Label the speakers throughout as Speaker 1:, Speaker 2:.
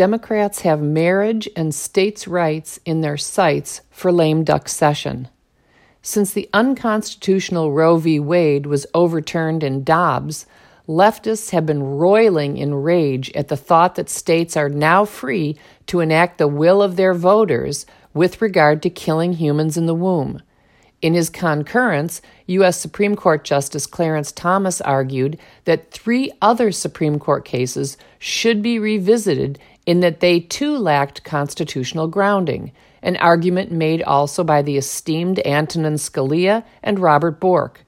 Speaker 1: Democrats have marriage and states' rights in their sights for lame duck session. Since the unconstitutional Roe v. Wade was overturned in Dobbs, leftists have been roiling in rage at the thought that states are now free to enact the will of their voters with regard to killing humans in the womb. In his concurrence, U.S. Supreme Court Justice Clarence Thomas argued that three other Supreme Court cases should be revisited in that they too lacked constitutional grounding, an argument made also by the esteemed Antonin Scalia and Robert Bork.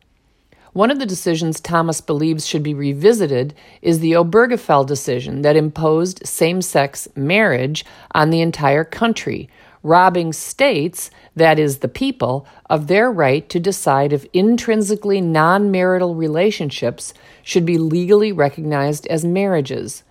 Speaker 1: One of the decisions Thomas believes should be revisited is the Obergefell decision that imposed same sex marriage on the entire country, robbing states, that is, the people, of their right to decide if intrinsically non marital relationships should be legally recognized as marriages.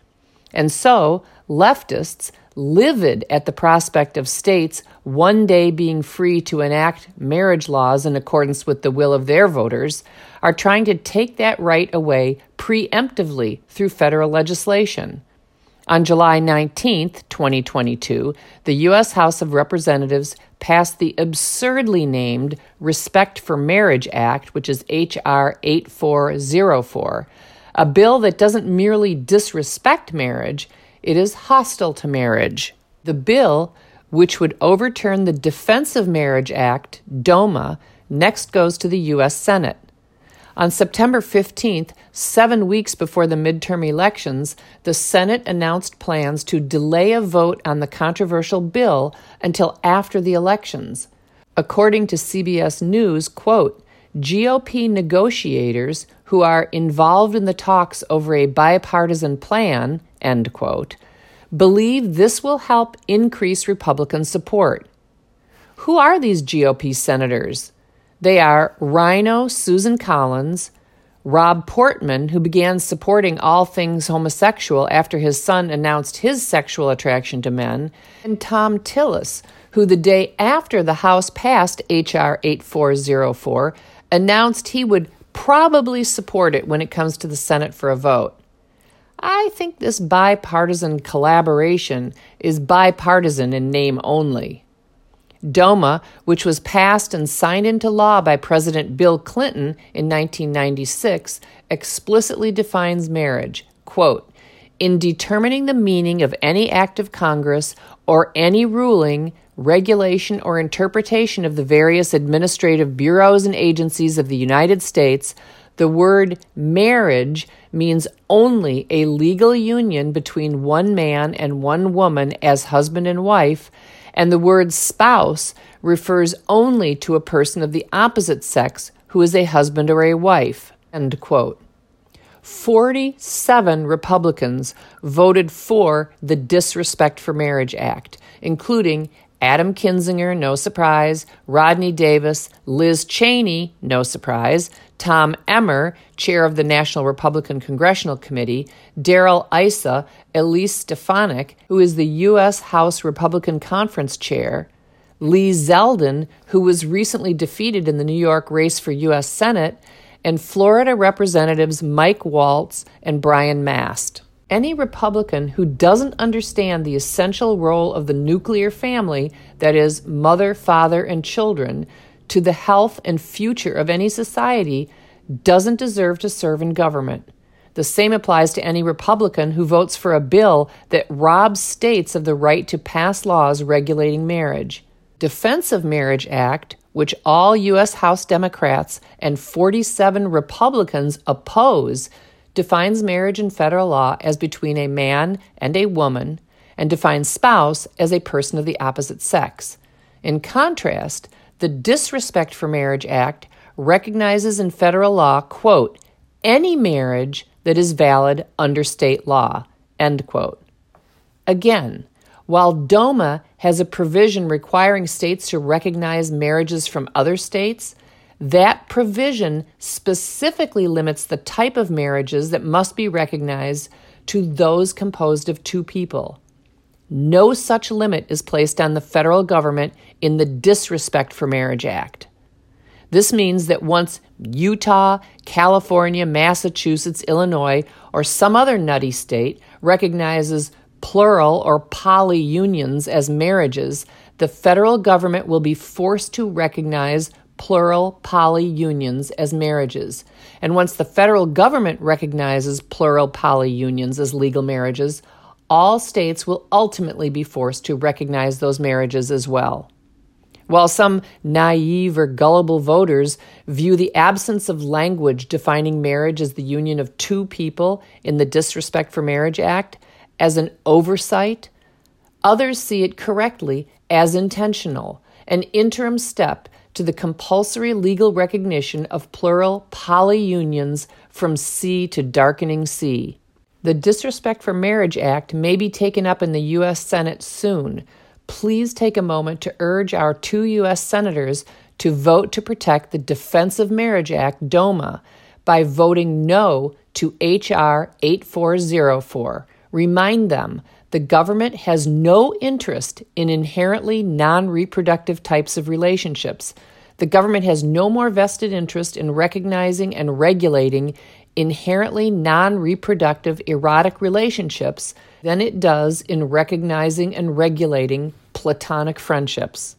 Speaker 1: And so, leftists, livid at the prospect of states one day being free to enact marriage laws in accordance with the will of their voters, are trying to take that right away preemptively through federal legislation. On July 19, 2022, the U.S. House of Representatives passed the absurdly named Respect for Marriage Act, which is H.R. 8404, a bill that doesn't merely disrespect marriage, it is hostile to marriage. The bill, which would overturn the Defense of Marriage Act, DOMA, next goes to the U.S. Senate. On September 15th, seven weeks before the midterm elections, the Senate announced plans to delay a vote on the controversial bill until after the elections. According to CBS News, quote, GOP negotiators who are involved in the talks over a bipartisan plan, end quote, believe this will help increase Republican support. Who are these GOP senators? They are RINO Susan Collins, Rob Portman, who began supporting all things homosexual after his son announced his sexual attraction to men, and Thom Tillis, who the day after the House passed H.R. 8404 announced he would probably support it when it comes to the Senate for a vote. I think this bipartisan collaboration is bipartisan in name only. DOMA, which was passed and signed into law by President Bill Clinton in 1996, explicitly defines marriage. Quote, in determining the meaning of any act of Congress or any ruling, regulation, or interpretation of the various administrative bureaus and agencies of the United States, the word marriage means only a legal union between one man and one woman as husband and wife and the word spouse refers only to a person of the opposite sex who is a husband or a wife. End quote. 47 Republicans voted for the Disrespect for Marriage Act, including Adam Kinzinger, no surprise, Rodney Davis, Liz Cheney, no surprise, Tom Emmer, chair of the National Republican Congressional Committee, Darrell Issa, Elise Stefanik, who is the U.S. House Republican Conference chair, Lee Zeldin, who was recently defeated in the New York race for U.S. Senate, and Florida Representatives Mike Waltz and Brian Mast. Any Republican who doesn't understand the essential role of the nuclear family, that is, mother, father, and children, to the health and future of any society doesn't deserve to serve in government. The same applies to any Republican who votes for a bill that robs states of the right to pass laws regulating marriage. Defense of Marriage Act, which all U.S. House Democrats and 47 Republicans oppose, defines marriage in federal law as between a man and a woman and defines spouse as a person of the opposite sex. In contrast, the Disrespect for Marriage Act recognizes in federal law, quote, any marriage that is valid under state law, end quote. Again, while DOMA has a provision requiring states to recognize marriages from other states, that provision specifically limits the type of marriages that must be recognized to those composed of two people. No such limit is placed on the federal government in the Disrespect for Marriage Act. This means that once Utah, California, Massachusetts, Illinois, or some other nutty state recognizes plural or poly unions as marriages, the federal government will be forced to recognize plural poly unions as marriages. And once the federal government recognizes plural poly unions as legal marriages, all states will ultimately be forced to recognize those marriages as well. While some naive or gullible voters view the absence of language defining marriage as the union of two people in the Disrespect for Marriage Act as an oversight, others see it correctly as intentional, an interim step to the compulsory legal recognition of plural polyunions from sea to darkening sea. The Disrespect for Marriage Act may be taken up in the U.S. Senate soon. Please take a moment to urge our two U.S. Senators to vote to protect the Defense of Marriage Act, DOMA, by voting no to H.R. 8404. Remind them the government has no interest in inherently non reproductive types of relationships. The government has no more vested interest in recognizing and regulating inherently non reproductive erotic relationships than it does in recognizing and regulating platonic friendships.